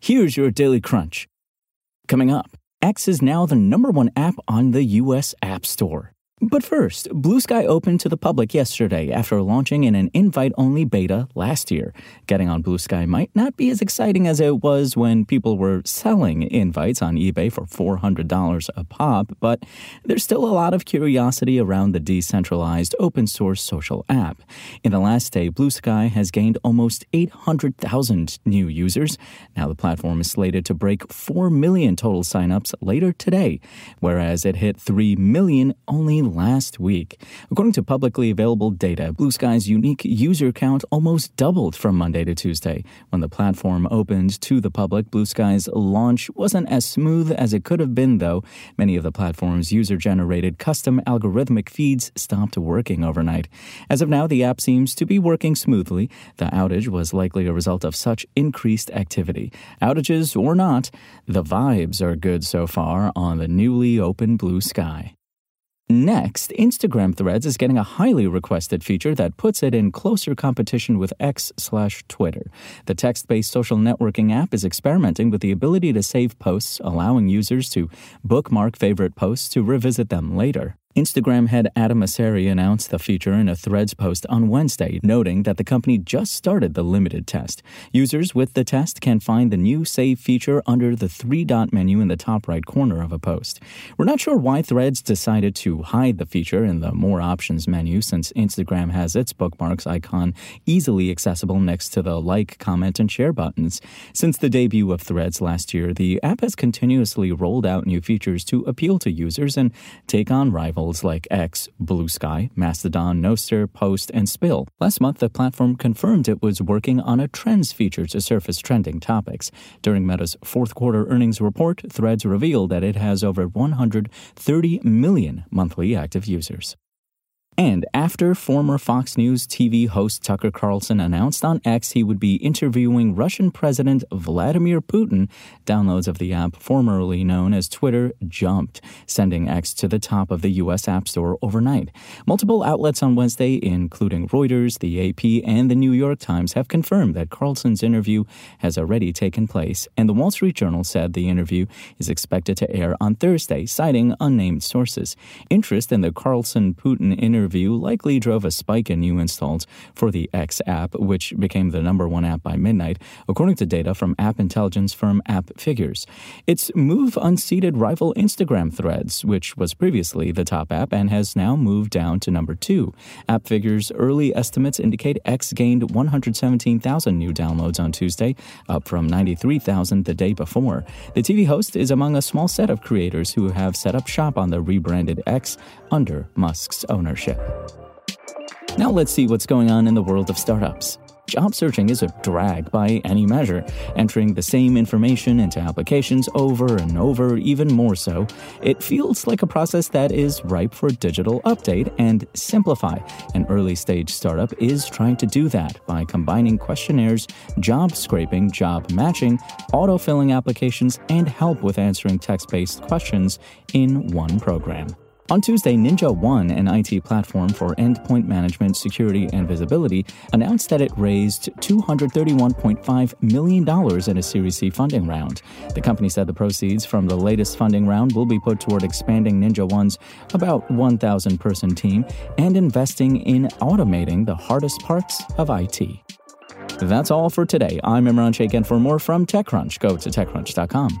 Here's your Daily Crunch. Coming up, X is now the number one app on the U.S. App Store. But first, Bluesky opened to the public yesterday after launching in an invite only beta last year. Getting on Bluesky might not be as exciting as it was when people were selling invites on eBay for $400 a pop, but there's still a lot of curiosity around the decentralized open source social app. In the last day, Bluesky has gained almost 800,000 new users. Now the platform is slated to break 4 million total signups later today, whereas it hit 3 million only last week. According to publicly available data, Bluesky's unique user count almost doubled from Monday to Tuesday. When the platform opened to the public, Bluesky's launch wasn't as smooth as it could have been, though. Many of the platform's user generated custom algorithmic feeds stopped working overnight. As of now, the app seems to be working smoothly. The outage was likely a result of such increased activity. Outages or not, the vibes are good so far on the newly open Bluesky. Next, Instagram Threads is getting a highly requested feature that puts it in closer competition with X slash Twitter. The text based social networking app is experimenting with the ability to save posts, allowing users to bookmark favorite posts to revisit them later. Instagram head Adam Mosseri announced the feature in a Threads post on Wednesday, noting that the company just started the limited test. Users with the test can find the new Save feature under the three dot menu in the top right corner of a post. We're not sure why Threads decided to hide the feature in the More Options menu since Instagram has its bookmarks icon easily accessible next to the like, comment, and share buttons. Since the debut of Threads last year, the app has continuously rolled out new features to appeal to users and take on like X, Bluesky, Mastodon, Nostr, Post, and Spill. Last month, the platform confirmed it was working on a trends feature to surface trending topics. During Meta's fourth quarter earnings report, Threads revealed that it has over 130 million monthly active users. And after former Fox News TV host Tucker Carlson announced on X he would be interviewing Russian President Vladimir Putin, downloads of the app, formerly known as Twitter, jumped, sending X to the top of the U.S. App Store overnight. Multiple outlets on Wednesday, including Reuters, the AP, and the New York Times, have confirmed that Carlson's interview has already taken place, and the Wall Street Journal said the interview is expected to air on Thursday, citing unnamed sources. Interest in the Carlson Putin interview interview likely drove a spike in new installs for the X app, which became the number one app by midnight, according to data from app intelligence firm AppFigures. Its move unseated rival Instagram Threads, which was previously the top app and has now moved down to number two. AppFigures' early estimates indicate X gained 117,000 new downloads on Tuesday, up from 93,000 the day before. The TV host is among a small set of creators who have set up shop on the rebranded X under Musk's ownership. Now let's see what's going on in the world of startups. Job searching is a drag by any measure. Entering the same information into applications over and over, even more so, it feels like a process that is ripe for digital update and simplify. An early stage startup is trying to do that by combining questionnaires, job scraping, job matching, autofilling applications, and help with answering text based questions in one program. On Tuesday, NinjaOne, an IT platform for endpoint management, security, and visibility, announced that it raised $231.5 million in a Series C funding round. The company said the proceeds from the latest funding round will be put toward expanding NinjaOne's about 1,000 person team and investing in automating the hardest parts of IT. That's all for today. I'm Imran Sheikh, and for more from TechCrunch, go to TechCrunch.com.